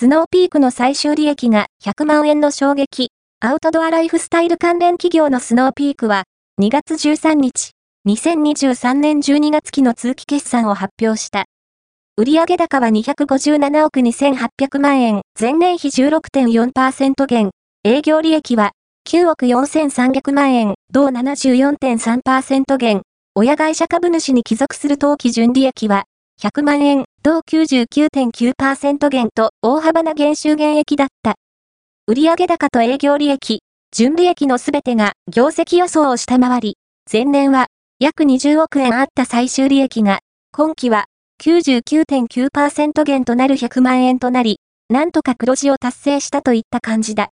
スノーピークの最終利益が100万円の衝撃。アウトドアライフスタイル関連企業のスノーピークは、2月13日、2023年12月期の通期決算を発表した。売上高は257億2800万円、前年比16.4%減。営業利益は9億4300万円、同74.3%減。親会社株主に帰属する当期純利益は100万円、同99.9%減と大幅な減収減益だった。売上高と営業利益、純利益のすべてが業績予想を下回り、前年は約20億円あった最終利益が、今期は99.9%減となる100万円となり、なんとか黒字を達成したといった感じだ。